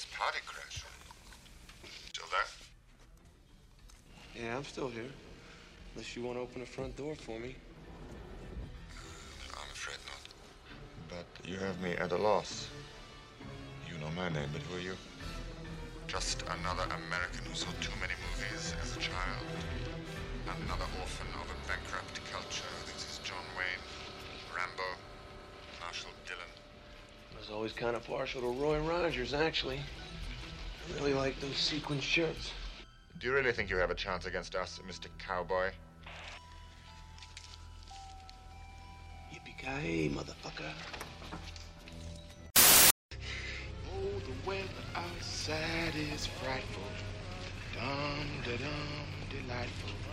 this party crash. Still there? Yeah, I'm still here. Unless you want to open the front door for me. I'm afraid not. But you have me at a loss. You know my name, but who are you? Just another American who saw too many movies as a child. Another orphan of a bankrupt culture. This is John Wayne, Rambo, Marshall Dillon. I was always kind of partial to Roy Rogers, actually. I really like those sequin shirts. Do you really think you have a chance against us, Mr. Cowboy? Yippee-ki-yay, motherfucker. Oh, the weather outside is frightful. Dum da dum, delightful.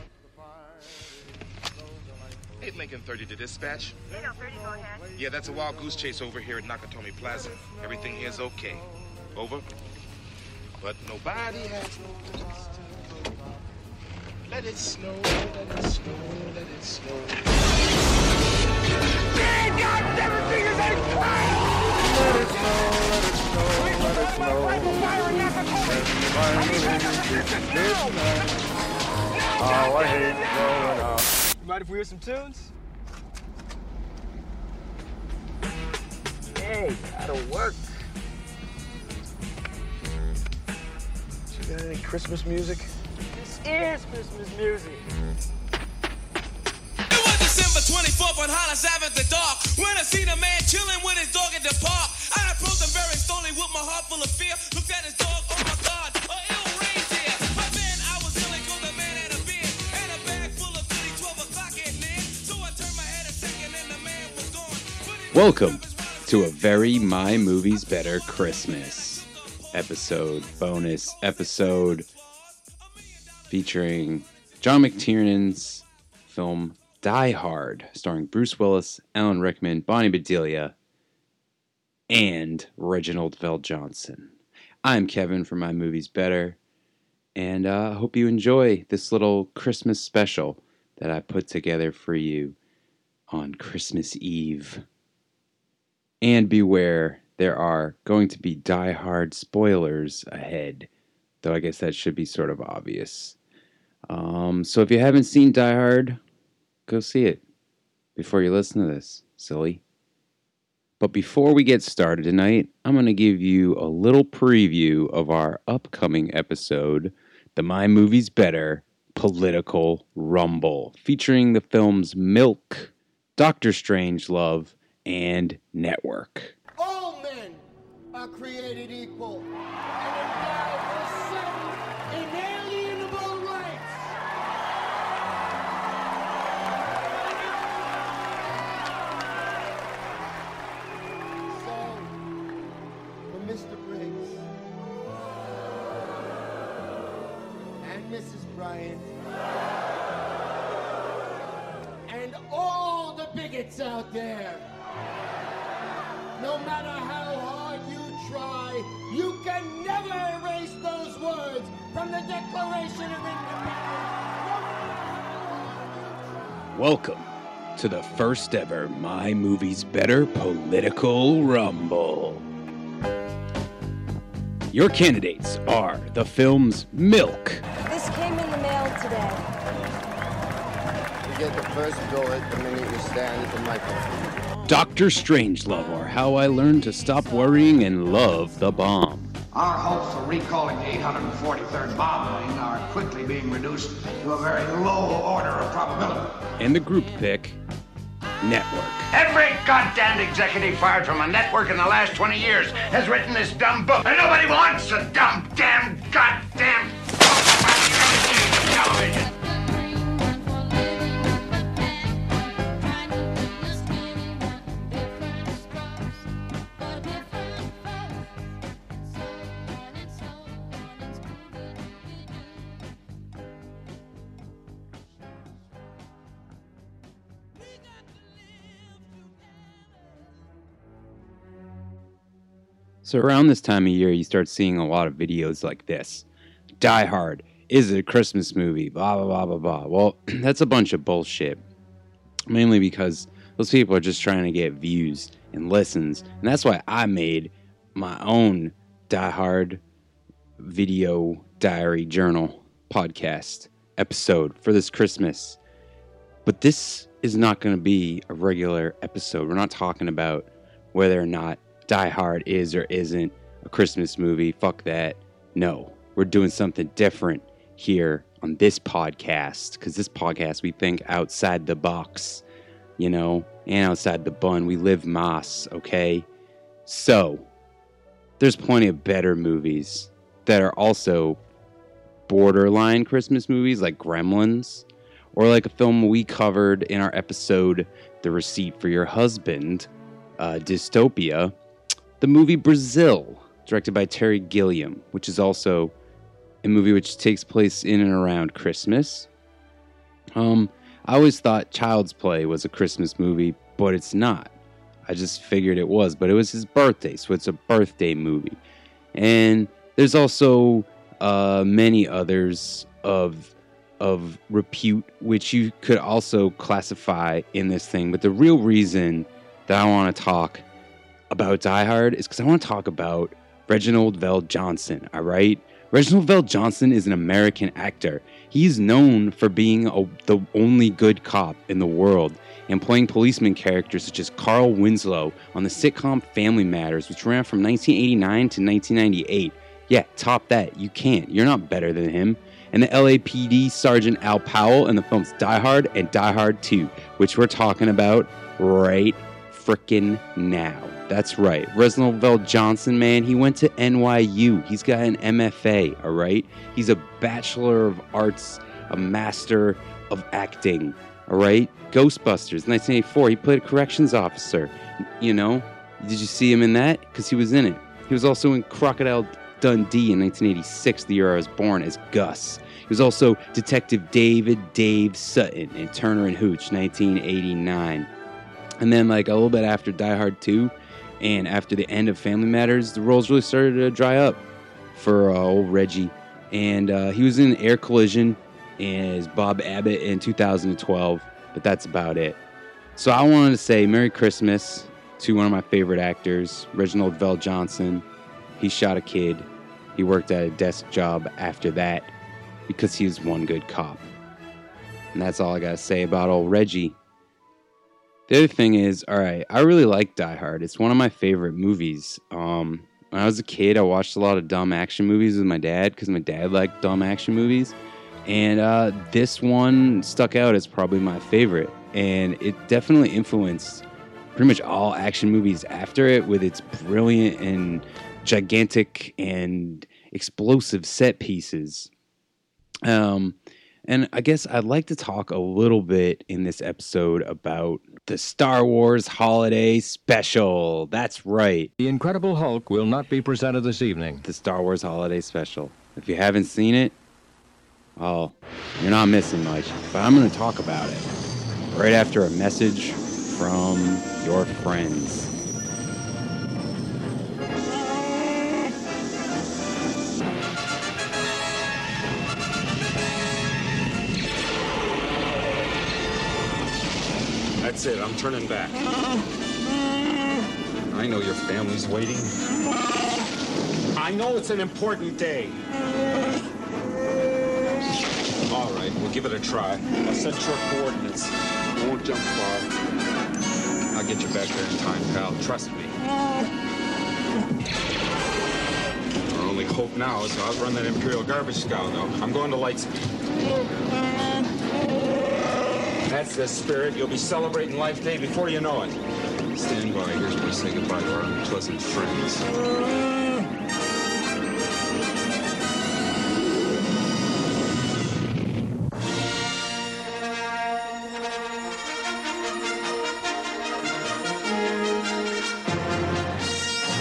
8 Lincoln 30 to dispatch. 830, go ahead. Yeah, that's a wild goose chase over here at Nakatomi Plaza. Everything here's okay. Over. But nobody has no place to go. Let it snow, let it snow, let it snow. Oh, I hate growing up. Mind if we hear some tunes? Hey, that'll work. You got any Christmas music? This is Christmas music. It was December 24th on Hollis Ave at the dark when I seen a man chilling with his dog at the park. I approached him very slowly with my heart full of fear. Welcome to a very My Movies Better Christmas episode, bonus episode featuring John McTiernan's film Die Hard, starring Bruce Willis, Alan Rickman, Bonnie Bedelia, and Reginald VelJohnson. I'm Kevin from My Movies Better, and I uh, hope you enjoy this little Christmas special that I put together for you on Christmas Eve. And beware, there are going to be die hard spoilers ahead, though I guess that should be sort of obvious. Um, so if you haven't seen Die Hard, go see it before you listen to this, silly. But before we get started tonight, I'm going to give you a little preview of our upcoming episode, The My Movies Better Political Rumble, featuring the films Milk, Doctor Strangelove, and Network. All men are created equal and endowed with certain inalienable rights. So, for Mr. Briggs and Mrs. Bryant and all the bigots out there. No matter how hard you try, you can never erase those words from the Declaration of Independence. Welcome to the first ever My Movies Better Political Rumble. Your candidates are the films Milk, This came in the mail today. You get the first bullet the minute you stand at the microphone. Doctor Strangelove, or How I Learned to Stop Worrying and Love the Bomb, Our hopes for recalling the 843rd bombing are quickly being reduced to a very low order of probability. and the group pick Network. Every goddamn executive fired from a network in the last 20 years has written this dumb book, and nobody wants a dumb, damn, goddamn television. So around this time of year, you start seeing a lot of videos like this. Die Hard is it a Christmas movie, blah blah blah blah blah. Well, that's a bunch of bullshit. Mainly because those people are just trying to get views and listens, and that's why I made my own Die Hard video diary journal podcast episode for this Christmas. But this is not going to be a regular episode. We're not talking about whether or not Die Hard is or isn't a Christmas movie. Fuck that. No, we're doing something different here on this podcast because this podcast we think outside the box, you know, and outside the bun. We live Moss, okay? So, there's plenty of better movies that are also borderline Christmas movies like Gremlins or like a film we covered in our episode The Receipt for Your Husband, uh, Dystopia, the movie Brazil, directed by Terry Gilliam, which is also a movie which takes place in and around Christmas. Um, I always thought Child's Play was a Christmas movie, but it's not. I just figured it was, but it was his birthday, so it's a birthday movie. And there's also uh, many others of of repute which you could also classify in this thing. But the real reason that I want to talk about Die Hard is because I want to talk about Reginald VelJohnson. All right, Reginald VelJohnson is an American actor. He's known for being a, the only good cop in the world and playing policeman characters such as Carl Winslow on the sitcom Family Matters, which ran from 1989 to 1998. Yeah, top that. You can't. You're not better than him. And the LAPD Sergeant Al Powell in the films Die Hard and Die Hard 2, which we're talking about right frickin' now. That's right. Reginald VelJohnson, man, he went to NYU. He's got an MFA, all right? He's a Bachelor of Arts, a Master of Acting, all right? Ghostbusters, 1984, he played a corrections officer. You know, did you see him in that? Because he was in it. He was also in Crocodile Dundee in 1986, the year I was born, as Gus. He was also Detective David Dave Sutton in Turner and Hooch, 1989. And then, like a little bit after Die Hard 2, and after the end of Family Matters, the roles really started to dry up for uh, old Reggie. And uh, he was in Air Collision as Bob Abbott in 2012, but that's about it. So I wanted to say Merry Christmas to one of my favorite actors, Reginald VelJohnson. He shot a kid. He worked at a desk job after that because he was one good cop. And that's all I got to say about old Reggie. The other thing is, all right, I really like Die Hard. It's one of my favorite movies. Um, when I was a kid, I watched a lot of dumb action movies with my dad because my dad liked dumb action movies. And uh, this one stuck out as probably my favorite. And it definitely influenced pretty much all action movies after it with its brilliant and gigantic and explosive set pieces. Um, and I guess I'd like to talk a little bit in this episode about the Star Wars Holiday Special. That's right. The Incredible Hulk will not be presented this evening. The Star Wars Holiday Special. If you haven't seen it, well, you're not missing much. But I'm going to talk about it right after a message from your friends. It. I'm turning back. I know your family's waiting. I know it's an important day. All right, we'll give it a try. I'll set your coordinates. Won't jump far. I'll get you back there in time, pal. Trust me. Our only hope now is to outrun that Imperial garbage scow, though. I'm going to Lightspeed. That's the spirit. You'll be celebrating Life Day before you know it. Stand by. Here's where we say goodbye to our unpleasant friends.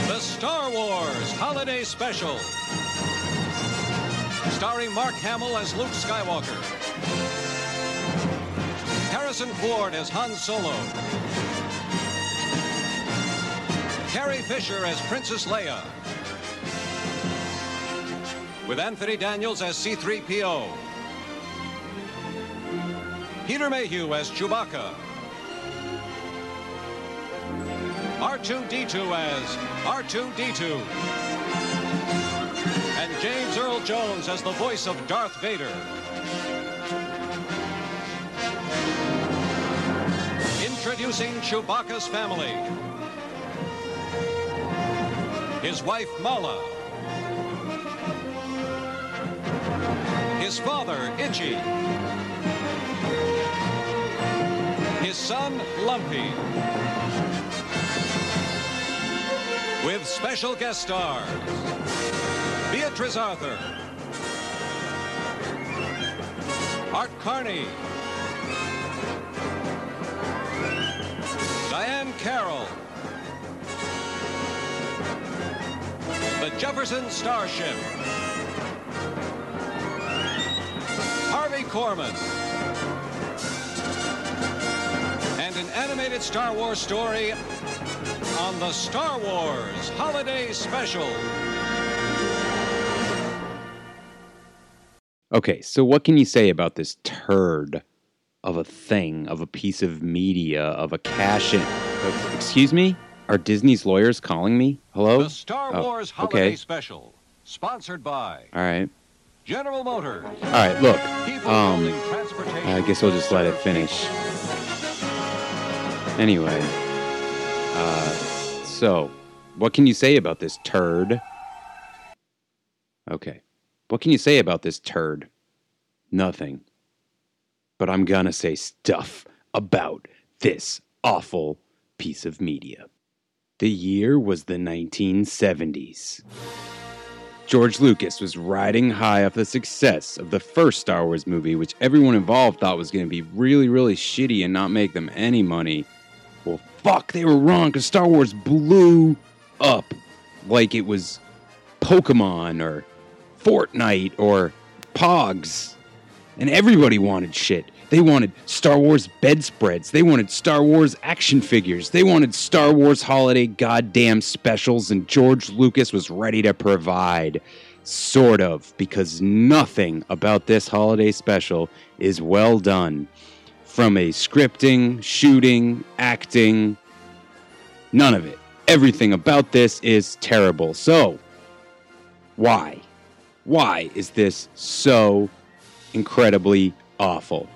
The Star Wars Holiday Special. Starring Mark Hamill as Luke Skywalker. Harrison Ford as Han Solo. Carrie Fisher as Princess Leia. With Anthony Daniels as C3PO. Peter Mayhew as Chewbacca. R2D2 as R2D2. And James Earl Jones as the voice of Darth Vader. Introducing Chewbacca's family. His wife, Malla. His father, Itchy. His son, Lumpy. With special guest stars Beatrice Arthur, Art Carney, Carroll, the Jefferson Starship, Harvey Korman, and an animated Star Wars story on the Star Wars Holiday Special. Okay, so what can you say about this turd of a thing, of a piece of media, of a cash in? Excuse me? Are Disney's lawyers calling me? Hello? The Star Oh, Wars Holiday okay. Special, sponsored by All right. General Motors. All right, look. Um, I guess we'll just let it finish. Anyway, uh, so what can you say about this turd? Okay. What can you say about this turd? Nothing. But I'm gonna say stuff about this awful piece of media. The year was the 1970s. George Lucas was riding high off the success of the first Star Wars movie, which everyone involved thought was going to be really, really shitty and not make them any money. Well, fuck, they were wrong because Star Wars blew up like it was Pokemon or Fortnite or Pogs. And everybody wanted shit. They wanted Star Wars bedspreads. They wanted Star Wars action figures. They wanted Star Wars holiday goddamn specials, and George Lucas was ready to provide. Sort of, because nothing about this holiday special is well done. From a scripting, shooting, acting, none of it. Everything about this is terrible. So, why? Why is this so incredibly awful?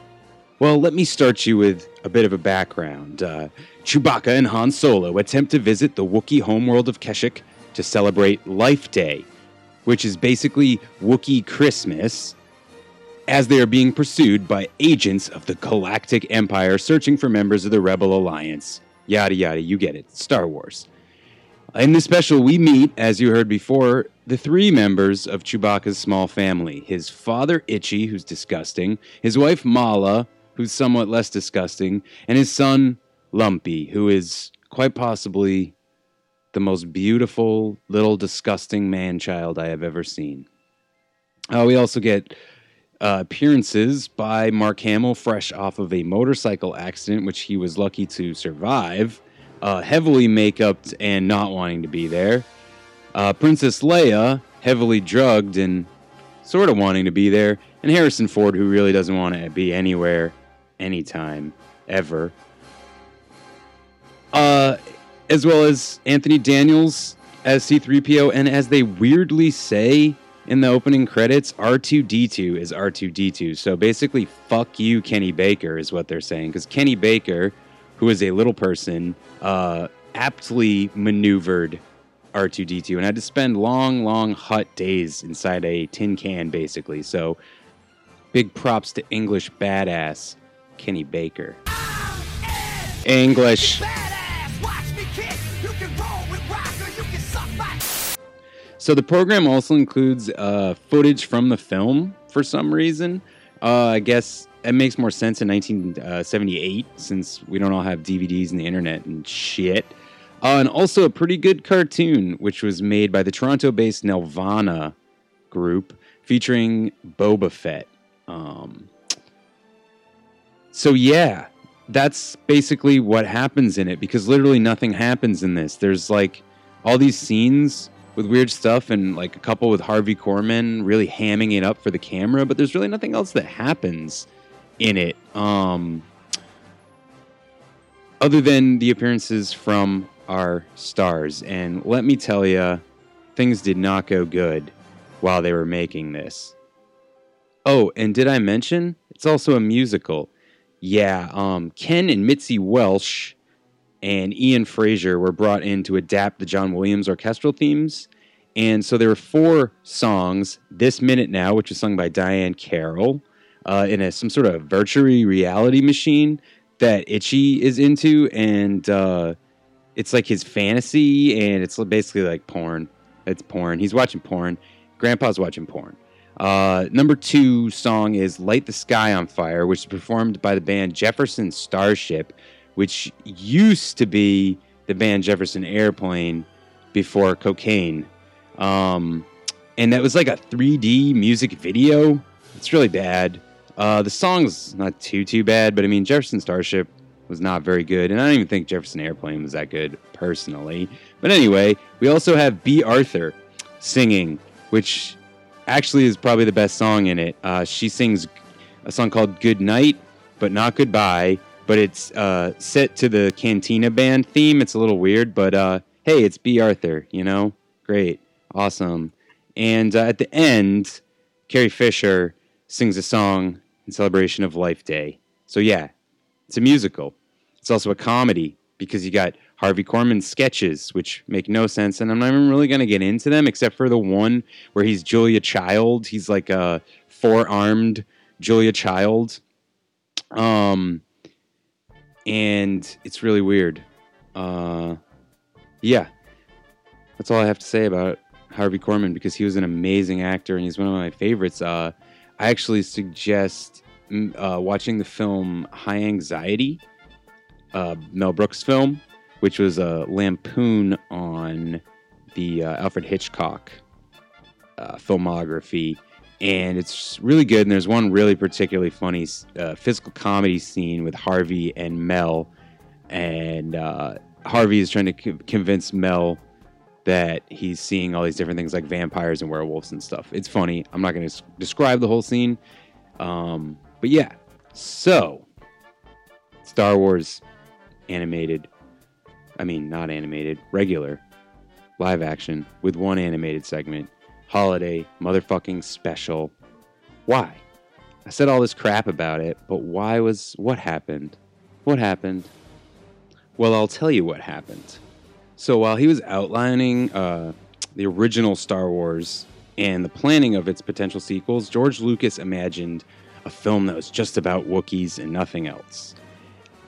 Well, let me start you with a bit of a background. Uh, Chewbacca and Han Solo attempt to visit the Wookiee homeworld of Kashyyyk to celebrate Life Day, which is basically Wookiee Christmas, as they are being pursued by agents of the Galactic Empire searching for members of the Rebel Alliance. Yada yada, you get it. Star Wars. In this special, we meet, as you heard before, the three members of Chewbacca's small family his father, Itchy, who's disgusting, his wife, Malla, who's somewhat less disgusting, and his son, Lumpy, who is quite possibly the most beautiful, little, disgusting man child I have ever seen. Uh, we also get uh, appearances by Mark Hamill, fresh off of a motorcycle accident, which he was lucky to survive, uh, heavily makeuped and not wanting to be there. Uh, Princess Leia, heavily drugged and sort of wanting to be there. And Harrison Ford, who really doesn't want to be anywhere, anytime, ever. Uh, as well as Anthony Daniels as C3PO, and as they weirdly say in the opening credits, R2D2 is R2D2. So basically, fuck you, Kenny Baker, is what they're saying. Because Kenny Baker, who is a little person, uh, aptly maneuvered R2D2 and had to spend long, long, hot days inside a tin can, basically. So big props to English badass Kenny Baker. English. So the program also includes uh, footage from the film for some reason. Uh, I guess it makes more sense in 1978 since we don't all have DVDs and the internet and shit. Uh, and also a pretty good cartoon, which was made by the Toronto-based Nelvana group, featuring Boba Fett. Um, so yeah, that's basically what happens in it because literally nothing happens in this. There's like all these scenes with weird stuff and like a couple with Harvey Korman really hamming it up for the camera, but there's really nothing else that happens in it. Um, other than the appearances from our stars. And let me tell you, things did not go good while they were making this. Oh, and did I mention it's also a musical? Yeah, um, Ken and Mitzie Welch and Ian Fraser were brought in to adapt the John Williams orchestral themes. And so there were four songs. This Minute Now, which was sung by Diahann Carroll, uh, in a, some sort of virtual reality machine that Itchy is into. And uh, it's like his fantasy, and it's basically like porn. It's porn. He's watching porn. Grandpa's watching porn. Uh, number two song is Light the Sky on Fire, which is performed by the band Jefferson Starship, which used to be the band Jefferson Airplane before cocaine. Um, and that was like a 3D music video. It's really bad. Uh, the song's not too too bad, but I mean Jefferson Starship was not very good, and I don't even think Jefferson Airplane was that good personally. But anyway, we also have Bea Arthur singing, which actually is probably the best song in it. Uh, she sings a song called "Good Night," but not "Goodbye." But it's uh, set to the Cantina Band theme. It's a little weird, but uh, hey, it's Bea Arthur. You know, great, awesome. And uh, at the end, Carrie Fisher sings a song in celebration of Life Day. So yeah, it's a musical. It's also a comedy because you got Harvey Korman sketches, which make no sense, and I'm not even really going to get into them except for the one where he's Julia Child. He's like a four-armed Julia Child, um, and it's really weird. Uh, yeah, that's all I have to say about Harvey Korman because he was an amazing actor and he's one of my favorites. Uh, I actually suggest mm, uh, watching the film High Anxiety, uh, Mel Brooks film, which was a lampoon on the uh, Alfred Hitchcock uh, filmography. And it's really good. And there's one really particularly funny uh, physical comedy scene with Harvey and Mel. And uh, Harvey is trying to co- convince Mel that he's seeing all these different things like vampires and werewolves and stuff. It's funny. I'm not going to s- describe the whole scene. Um, but yeah. So, Star Wars animated. I mean, not animated, regular live action with one animated segment. Holiday motherfucking special. Why? I said all this crap about it, but why was what happened? What happened? Well, I'll tell you what happened. So while he was outlining uh, the original Star Wars and the planning of its potential sequels, George Lucas imagined a film that was just about Wookiees and nothing else.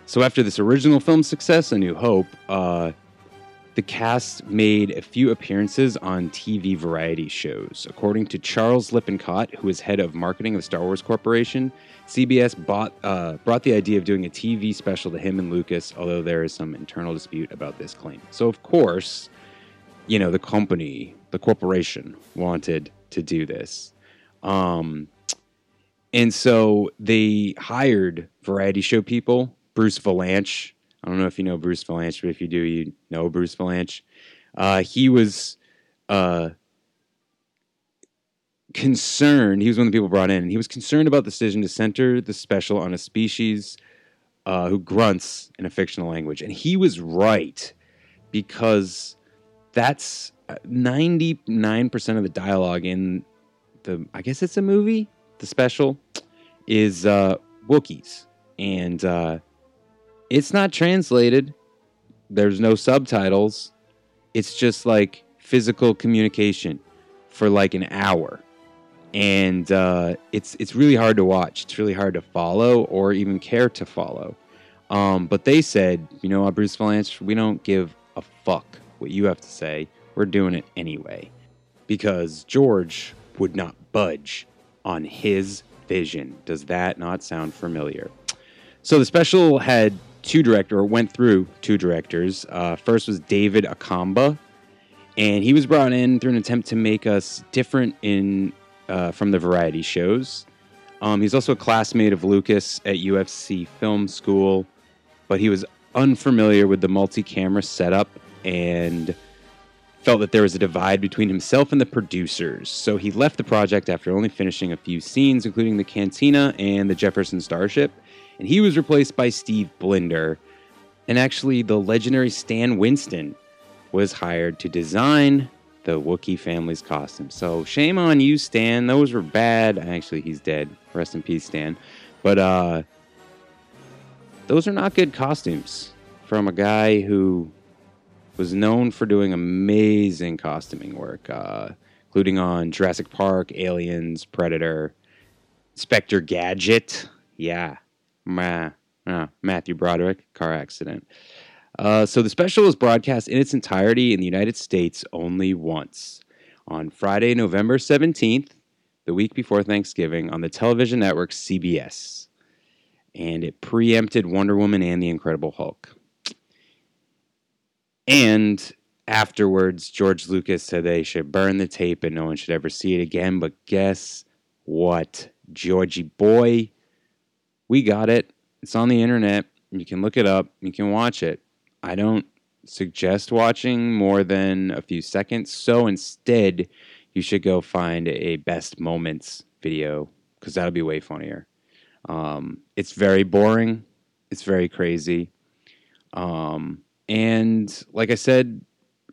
So after this original film success, A New Hope, uh, the cast made a few appearances on TV variety shows. According to Charles Lippincott, who is head of marketing of the Star Wars Corporation, CBS bought, uh, brought the idea of doing a TV special to him and Lucas, although there is some internal dispute about this claim. So, of course, you know, the company, the corporation, wanted to do this. Um, and so they hired variety show people, Bruce Vilanch. I don't know if you know Bruce Vilanch, but if you do, you know Bruce Vilanch. Uh, he was uh, concerned. He was one of the people brought in, and he was concerned about the decision to center the special on a species uh, who grunts in a fictional language. And he was right because that's 99% of the dialogue in the, I guess it's a movie, the special, is uh, Wookiees. And uh, it's not translated, there's no subtitles. It's just like physical communication for like an hour. And uh, it's it's really hard to watch. It's really hard to follow or even care to follow. Um, but they said, you know Bruce Vilanch, we don't give a fuck what you have to say. We're doing it anyway. Because George would not budge on his vision. Does that not sound familiar? So the special had two director or went through two directors. Uh, first was David Acomba, and he was brought in through an attempt to make us different in uh, from the variety shows. Um, he's also a classmate of Lucas at USC Film School, but he was unfamiliar with the multi-camera setup and felt that there was a divide between himself and the producers. So he left the project after only finishing a few scenes, including the cantina and the Jefferson Starship and he was replaced by Steve Binder. And actually, the legendary Stan Winston was hired to design the Wookiee family's costume. So shame on you, Stan. Those were bad. Actually, he's dead. Rest in peace, Stan. But uh, those are not good costumes from a guy who was known for doing amazing costuming work, uh, including on Jurassic Park, Aliens, Predator, Spectre Gadget. Yeah, uh, Matthew Broderick, car accident. Uh, so the special was broadcast in its entirety in the United States only once on Friday, November 17th, the week before Thanksgiving, on the television network CBS. And it preempted Wonder Woman and the Incredible Hulk. And afterwards, George Lucas said they should burn the tape and no one should ever see it again. But guess what? Georgie boy, we got it. It's on the internet. You can look it up. You can watch it. I don't suggest watching more than a few seconds. So instead, you should go find a best moments video because that'll be way funnier. Um, it's very boring. It's very crazy. Um, and like I said,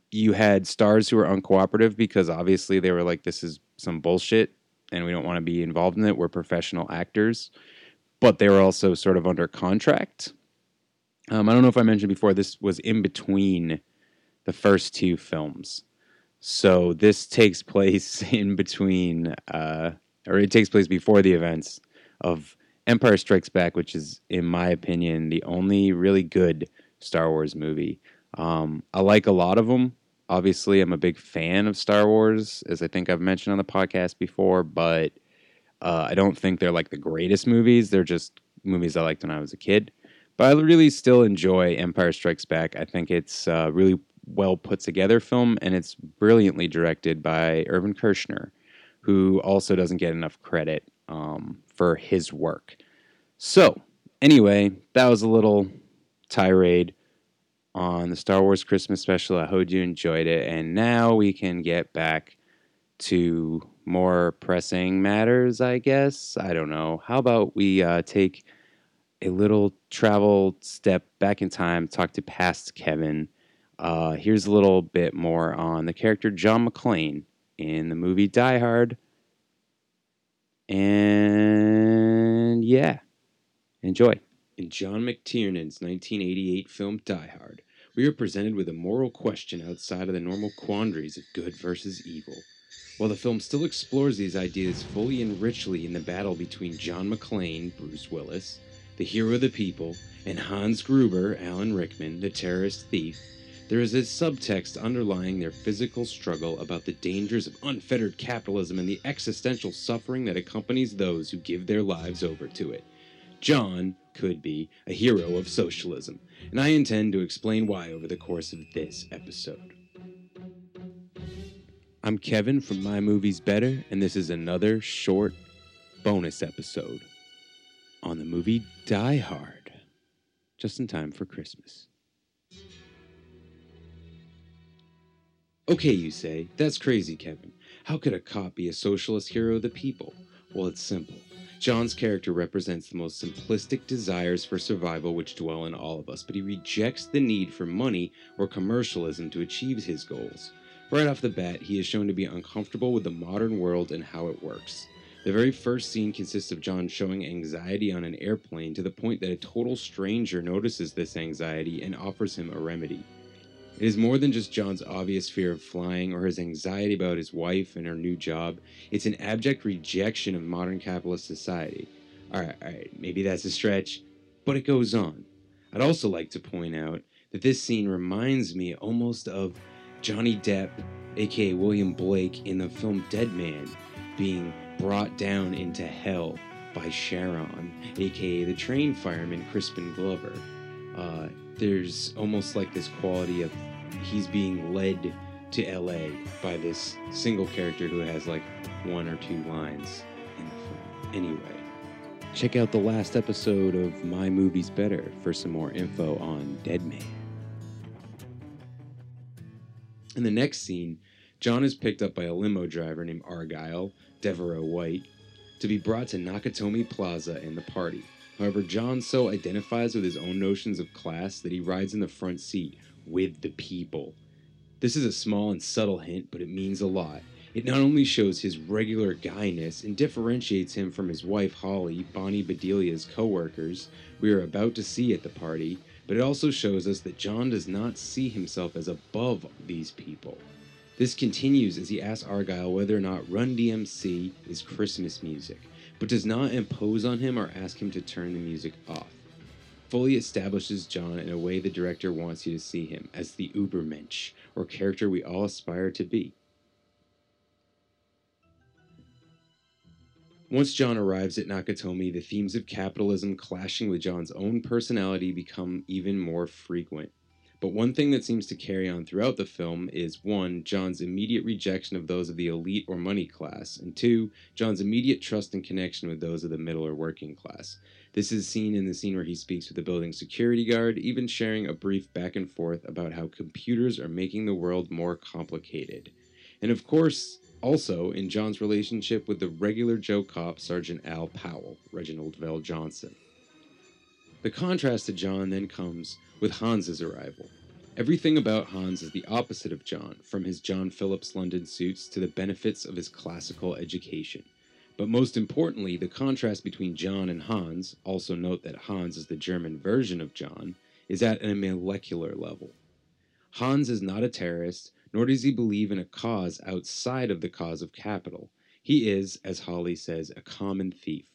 you had stars who were uncooperative because obviously they were like, this is some bullshit and we don't want to be involved in it. We're professional actors. But they were also sort of under contract. Um, I don't know if I mentioned before, this was in between the first two films. So this takes place in between, uh, or it takes place before the events of Empire Strikes Back, which is, in my opinion, the only really good Star Wars movie. Um, I like a lot of them. Obviously, I'm a big fan of Star Wars, as I think I've mentioned on the podcast before, but uh, I don't think they're like the greatest movies. They're just movies I liked when I was a kid. But I really still enjoy Empire Strikes Back. I think it's a really well put together film, and it's brilliantly directed by Irvin Kershner, who also doesn't get enough credit um, for his work. So, anyway, that was a little tirade on the Star Wars Christmas special. I hope you enjoyed it. And now we can get back to more pressing matters, I guess. I don't know. How about we uh, take a little travel step back in time, talk to past Kevin. Uh, here's a little bit more on the character John McClane in the movie Die Hard. And yeah, enjoy. In John McTiernan's 1988 film Die Hard, we are presented with a moral question outside of the normal quandaries of good versus evil. While the film still explores these ideas fully and richly in the battle between John McClane, Bruce Willis, the hero of the people, and Hans Gruber, Alan Rickman, the terrorist thief, there is a subtext underlying their physical struggle about the dangers of unfettered capitalism and the existential suffering that accompanies those who give their lives over to it. John could be a hero of socialism, and I intend to explain why over the course of this episode. I'm Kevin from My Movies Better, and this is another short bonus episode on the movie Die Hard, just in time for Christmas. Okay, you say, that's crazy, Kevin. How could a cop be a socialist hero of the people? Well, it's simple. John's character represents the most simplistic desires for survival which dwell in all of us, but he rejects the need for money or commercialism to achieve his goals. Right off the bat, he is shown to be uncomfortable with the modern world and how it works. The very first scene consists of John showing anxiety on an airplane to the point that a total stranger notices this anxiety and offers him a remedy. It is more than just John's obvious fear of flying or his anxiety about his wife and her new job. It's an abject rejection of modern capitalist society. Alright, alright, maybe that's a stretch, but it goes on. I'd also like to point out that this scene reminds me almost of Johnny Depp, aka William Blake, in the film Dead Man, being brought down into hell by Charon, aka the train fireman Crispin Glover. Uh, there's almost like this quality of he's being led to LA by this single character who has like one or two lines in the film. Anyway, check out the last episode of My Movies Better for some more info on Dead Man. In the next scene, John is picked up by a limo driver named Argyle, De'voreaux White, to be brought to Nakatomi Plaza and the party. However, John so identifies with his own notions of class that he rides in the front seat with the people. This is a small and subtle hint, but it means a lot. It not only shows his regular guyness and differentiates him from his wife Holly, Bonnie Bedelia's co workers, we are about to see at the party, but it also shows us that John does not see himself as above these people. This continues as he asks Argyle whether or not Run DMC is Christmas music, but does not impose on him or ask him to turn the music off. Fully establishes John in a way the director wants you to see him, as the Ubermensch, or character we all aspire to be. Once John arrives at Nakatomi, the themes of capitalism clashing with John's own personality become even more frequent. But one thing that seems to carry on throughout the film is one, John's immediate rejection of those of the elite or money class, and two, John's immediate trust and connection with those of the middle or working class. This is seen in the scene where he speaks with the building security guard, even sharing a brief back and forth about how computers are making the world more complicated. And of course, also in John's relationship with the regular Joe cop, Sergeant Al Powell, Reginald VelJohnson. The contrast to John then comes with Hans's arrival. Everything about Hans is the opposite of John, from his John Phillips London suits to the benefits of his classical education. But most importantly, the contrast between John and Hans, also note that Hans is the German version of John, is at a molecular level. Hans is not a terrorist, nor does he believe in a cause outside of the cause of capital. He is, as Holly says, a common thief,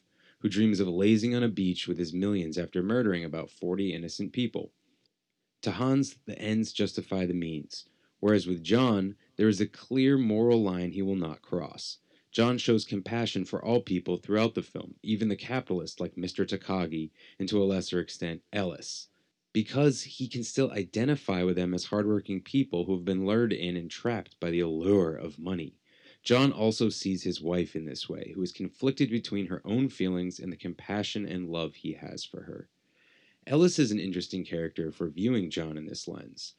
who dreams of lazing on a beach with his millions after murdering about 40 innocent people. To Hans, the ends justify the means, whereas with John, there is a clear moral line he will not cross. John shows compassion for all people throughout the film, even the capitalist like Mr. Takagi, and to a lesser extent, Ellis, because he can still identify with them as hardworking people who have been lured in and trapped by the allure of money. John also sees his wife in this way, who is conflicted between her own feelings and the compassion and love he has for her. Ellis is an interesting character for viewing John in this lens.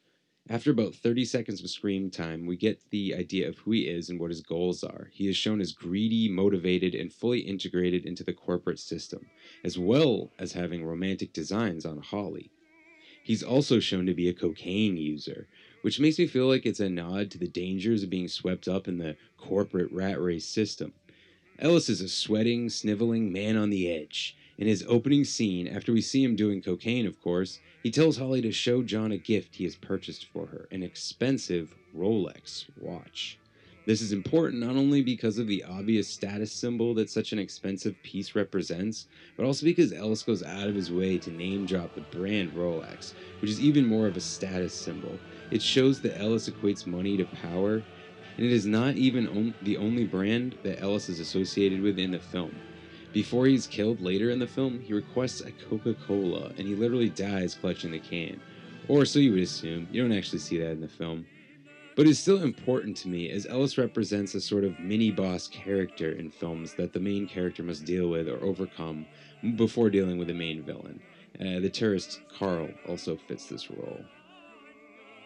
After about 30 seconds of screen time, we get the idea of who he is and what his goals are. He is shown as greedy, motivated, and fully integrated into the corporate system, as well as having romantic designs on Holly. He's also shown to be a cocaine user, which makes me feel like it's a nod to the dangers of being swept up in the corporate rat race system. Ellis is a sweating, sniveling man on the edge. In his opening scene, after we see him doing cocaine, of course, he tells Holly to show John a gift he has purchased for her an expensive Rolex watch. This is important not only because of the obvious status symbol that such an expensive piece represents, but also because Ellis goes out of his way to name drop the brand Rolex, which is even more of a status symbol. It shows that Ellis equates money to power, and it is not even on- the only brand that Ellis is associated with in the film. Before he's killed later in the film, he requests a Coca Cola, and he literally dies clutching the can. Or so you would assume. You don't actually see that in the film. But is still important to me as Ellis represents a sort of mini boss character in films that the main character must deal with or overcome before dealing with the main villain. Uh, the terrorist Carl also fits this role.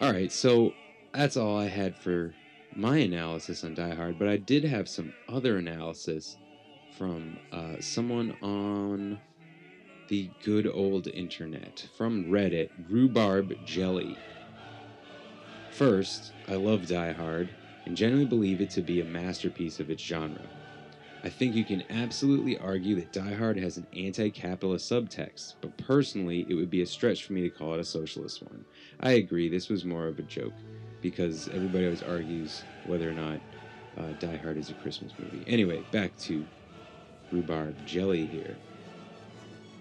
Alright, so that's all I had for my analysis on Die Hard, but I did have some other analysis from uh, someone on the good old internet from Reddit, Rhubarb Jelly. First, I love Die Hard and generally believe it to be a masterpiece of its genre. I think you can absolutely argue that Die Hard has an anti capitalist subtext, but personally, it would be a stretch for me to call it a socialist one. I agree, this was more of a joke, because everybody always argues whether or not uh, Die Hard is a Christmas movie. Anyway, back to rhubarb jelly here.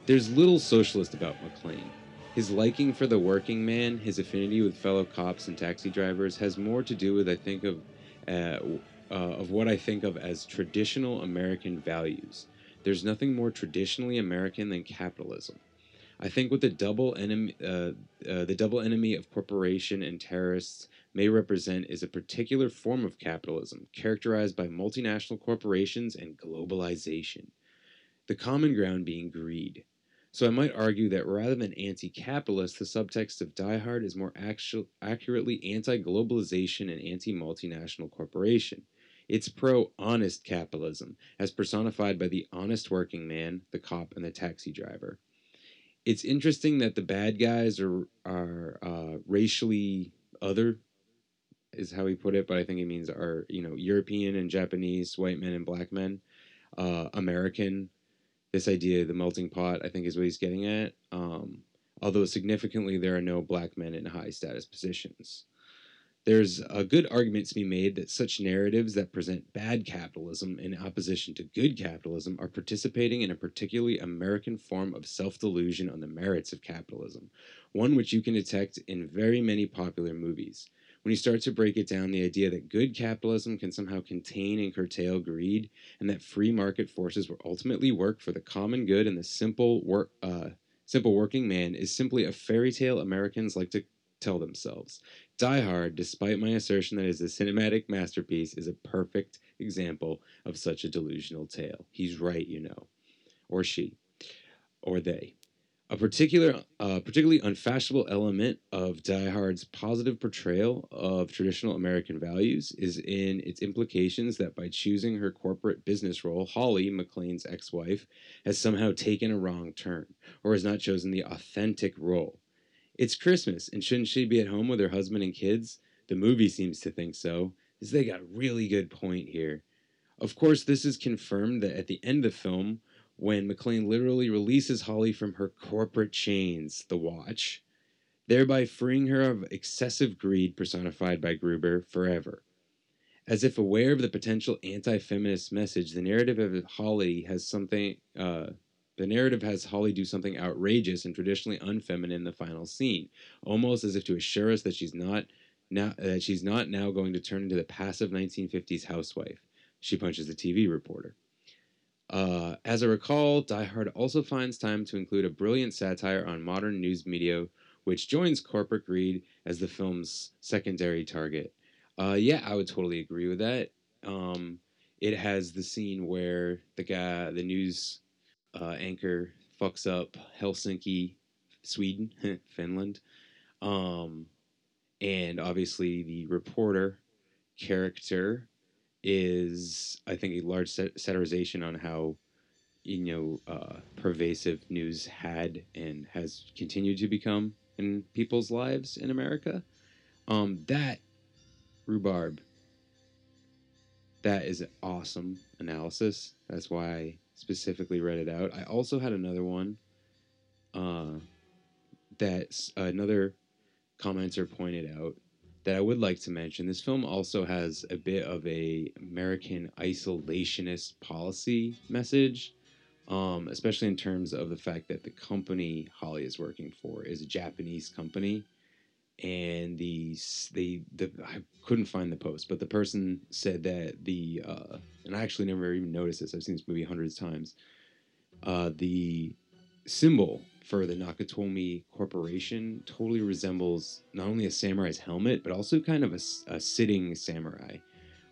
There's little socialist about McClane. His liking for the working man, his affinity with fellow cops and taxi drivers, has more to do with I think of uh, uh, of what I think of as traditional American values. There's nothing more traditionally American than capitalism. I think what the double enemy, uh, uh, the double enemy of corporation and terrorists may represent is a particular form of capitalism characterized by multinational corporations and globalization. The common ground being greed. So I might argue that rather than anti-capitalist, the subtext of Die Hard is more actu- accurately anti-globalization and anti-multinational corporation. It's pro honest capitalism, as personified by the honest working man, the cop, and the taxi driver. It's interesting that the bad guys are are uh, racially other is how he put it, but I think he means our you know European and Japanese, white men and black men, uh, American. This idea, the melting pot, I think is what he's getting at. Um, although significantly, there are no black men in high status positions. There's a good argument to be made that such narratives that present bad capitalism in opposition to good capitalism are participating in a particularly American form of self delusion on the merits of capitalism, one which you can detect in very many popular movies. When you start to break it down, the idea that good capitalism can somehow contain and curtail greed, and that free market forces will ultimately work for the common good and the simple work, uh, simple working man, is simply a fairy tale Americans like to tell themselves. Die Hard, despite my assertion that it is a cinematic masterpiece, is a perfect example of such a delusional tale. He's right, you know. Or she. Or they. A particular, uh, particularly unfashionable element of Die Hard's positive portrayal of traditional American values is in its implications that by choosing her corporate business role, Holly, McClane's ex wife, has somehow taken a wrong turn, or has not chosen the authentic role. It's Christmas, and shouldn't she be at home with her husband and kids? The movie seems to think so, as they got a really good point here. Of course, this is confirmed that at the end of the film, when McClane literally releases Holly from her corporate chains, the watch, thereby freeing her of excessive greed personified by Gruber forever. As if aware of the potential anti feminist message, the narrative of Holly has something. Uh, the narrative has Holly do something outrageous and traditionally unfeminine in the final scene, almost as if to assure us that she's not now that she's not now going to turn into the passive 1950s housewife. She punches the TV reporter. Uh, as I recall, Die Hard also finds time to include a brilliant satire on modern news media, which joins corporate greed as the film's secondary target. Uh, yeah, I would totally agree with that. Um, it has the scene where the guy, the news uh, anchor, fucks up Helsinki, Sweden, Finland, um, and obviously the reporter character is I think a large satirization on how you know uh, pervasive news had and has continued to become in people's lives in America. Um, that rhubarb. That is an awesome analysis. That's why I specifically read it out. I also had another one uh, that another commenter pointed out that I would like to mention. This film also has a bit of a American isolationist policy message, um, especially in terms of the fact that the company Holly is working for is a Japanese company, and the they the I couldn't find the post, but the person said that the uh, and I actually never even noticed this. I've seen this movie hundreds of times. Uh, the symbol for the Nakatomi Corporation totally resembles not only a samurai's helmet, but also kind of a, a sitting samurai,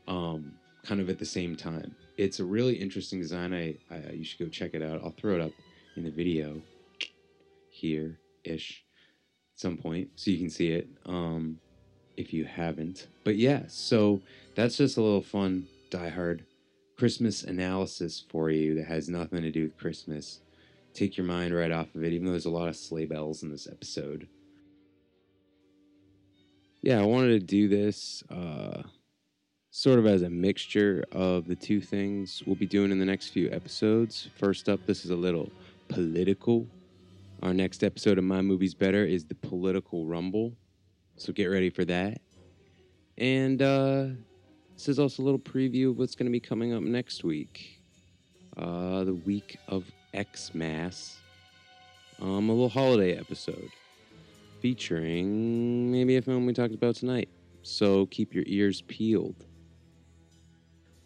um, kind of at the same time. It's a really interesting design. I, I you should go check it out. I'll throw it up in the video here ish at some point so you can see it um, if you haven't. But yeah, so that's just a little fun Die Hard Christmas analysis for you that has nothing to do with Christmas take your mind right off of it, even though there's a lot of sleigh bells in this episode. Yeah, I wanted to do this uh, sort of as a mixture of the two things we'll be doing in the next few episodes. First up, this is a little political. Our next episode of My Movies Better is the political rumble. So get ready for that. And uh, this is also a little preview of what's going to be coming up next week. Uh, the week of Xmas, um, a little holiday episode featuring maybe a film we talked about tonight. So keep your ears peeled.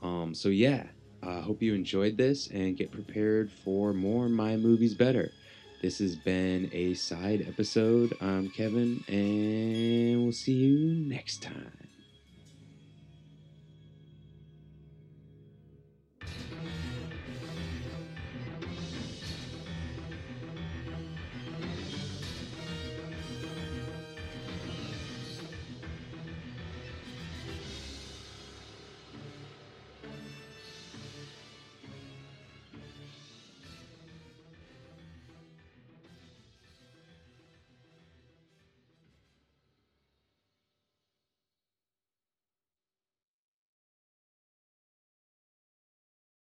Um, so yeah, I uh, hope you enjoyed this and get prepared for more My Movies Better. This has been a side episode. I'm Kevin, and we'll see you next time.